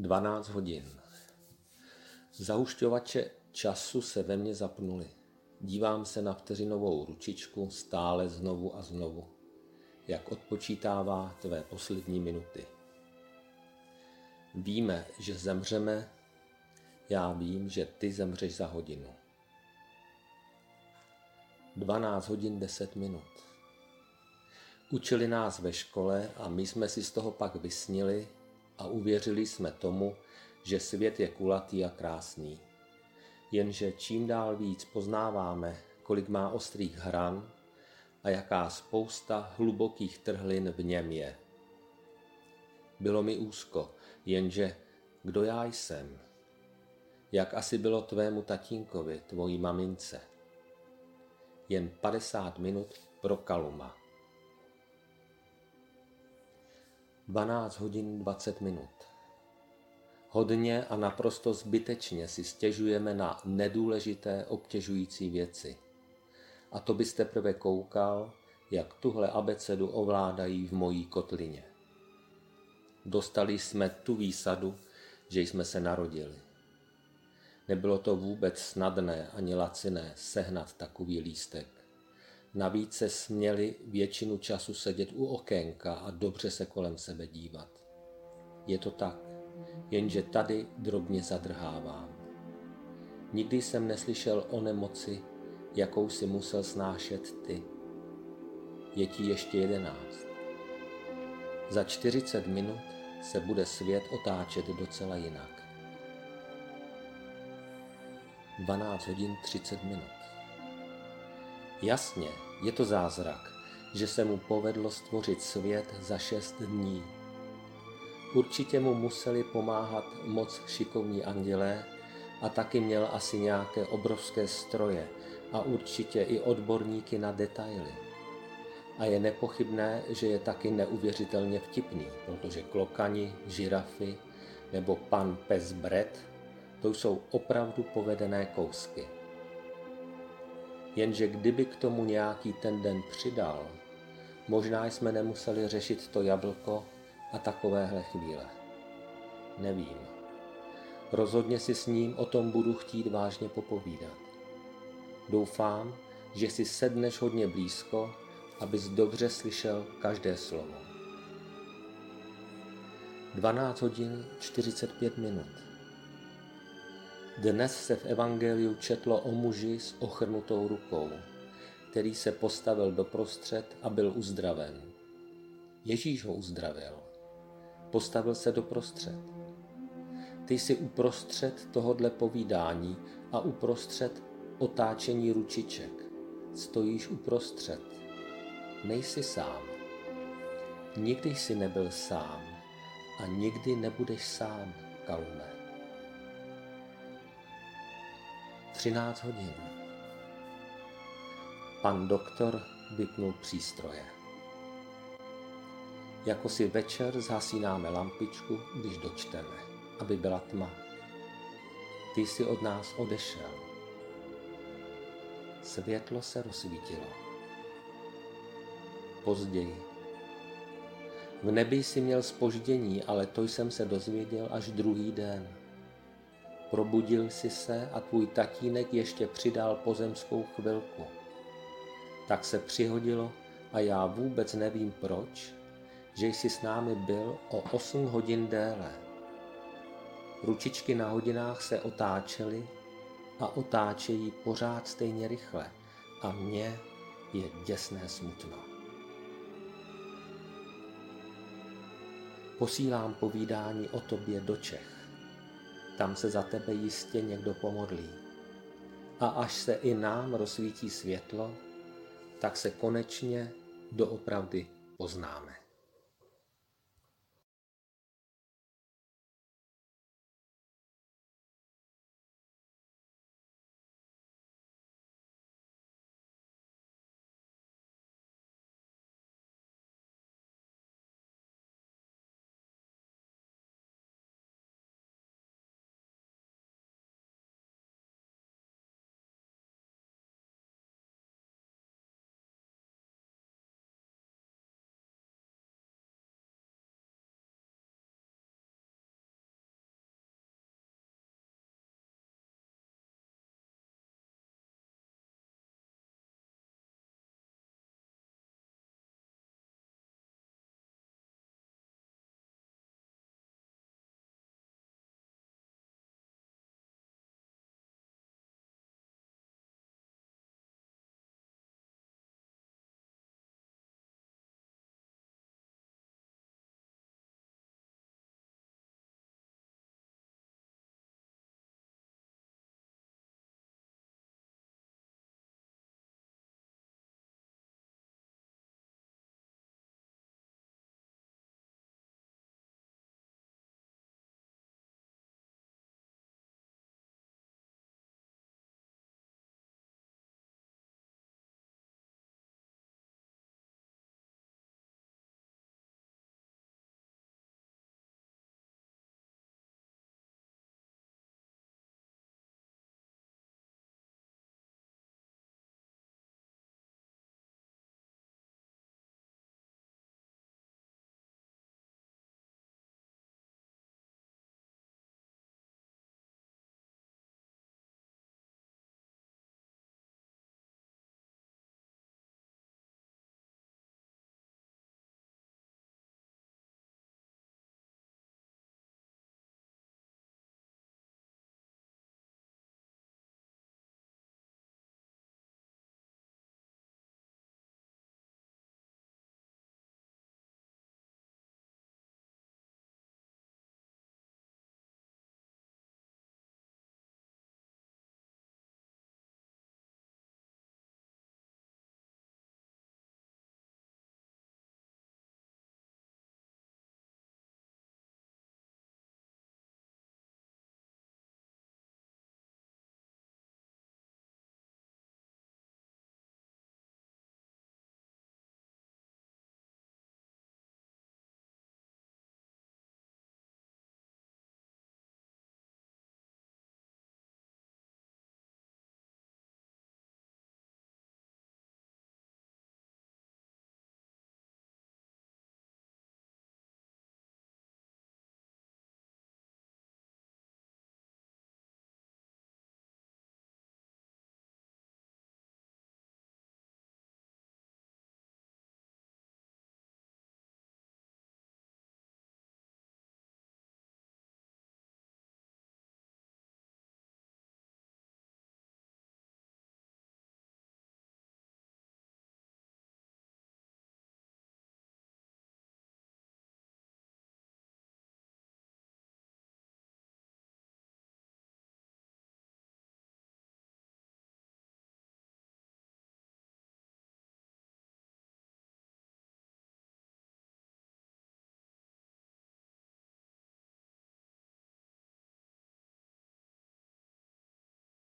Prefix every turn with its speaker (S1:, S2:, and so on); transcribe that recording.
S1: 12 hodin. Zahušťovače času se ve mně zapnuly. Dívám se na vteřinovou ručičku stále znovu a znovu, jak odpočítává tvé poslední minuty. Víme, že zemřeme, já vím, že ty zemřeš za hodinu. 12 hodin 10 minut. Učili nás ve škole a my jsme si z toho pak vysnili a uvěřili jsme tomu, že svět je kulatý a krásný. Jenže čím dál víc poznáváme, kolik má ostrých hran a jaká spousta hlubokých trhlin v něm je. Bylo mi úzko, jenže kdo já jsem? Jak asi bylo tvému tatínkovi, tvojí mamince? Jen 50 minut pro Kaluma. 12 hodin 20 minut. Hodně a naprosto zbytečně si stěžujeme na nedůležité obtěžující věci. A to byste prvé koukal, jak tuhle abecedu ovládají v mojí kotlině. Dostali jsme tu výsadu, že jsme se narodili. Nebylo to vůbec snadné ani laciné sehnat takový lístek. Navíc se směli většinu času sedět u okénka a dobře se kolem sebe dívat. Je to tak, jenže tady drobně zadrhávám. Nikdy jsem neslyšel o nemoci, jakou si musel snášet ty. Je ti ještě jedenáct. Za 40 minut se bude svět otáčet docela jinak. 12 hodin 30 minut. Jasně, je to zázrak, že se mu povedlo stvořit svět za šest dní. Určitě mu museli pomáhat moc šikovní andělé a taky měl asi nějaké obrovské stroje a určitě i odborníky na detaily. A je nepochybné, že je taky neuvěřitelně vtipný, protože klokani, žirafy nebo pan pes Brett, to jsou opravdu povedené kousky. Jenže kdyby k tomu nějaký ten den přidal, možná jsme nemuseli řešit to jablko a takovéhle chvíle. Nevím. Rozhodně si s ním o tom budu chtít vážně popovídat. Doufám, že si sedneš hodně blízko, abys dobře slyšel každé slovo. 12 hodin 45 minut. Dnes se v Evangeliu četlo o muži s ochrnutou rukou, který se postavil doprostřed a byl uzdraven. Ježíš ho uzdravil. Postavil se doprostřed. Ty jsi uprostřed tohodle povídání a uprostřed otáčení ručiček. Stojíš uprostřed. Nejsi sám. Nikdy jsi nebyl sám a nikdy nebudeš sám, Kalume. 13 hodin. Pan doktor vypnul přístroje. Jako si večer zhasínáme lampičku, když dočteme, aby byla tma. Ty jsi od nás odešel. Světlo se rozsvítilo. Později. V nebi si měl spoždění, ale to jsem se dozvěděl až druhý den. Probudil si se a tvůj tatínek ještě přidal pozemskou chvilku. Tak se přihodilo a já vůbec nevím proč, že jsi s námi byl o 8 hodin déle. Ručičky na hodinách se otáčely a otáčejí pořád stejně rychle a mně je děsné smutno. Posílám povídání o tobě do Čech tam se za tebe jistě někdo pomodlí. A až se i nám rozsvítí světlo, tak se konečně doopravdy poznáme.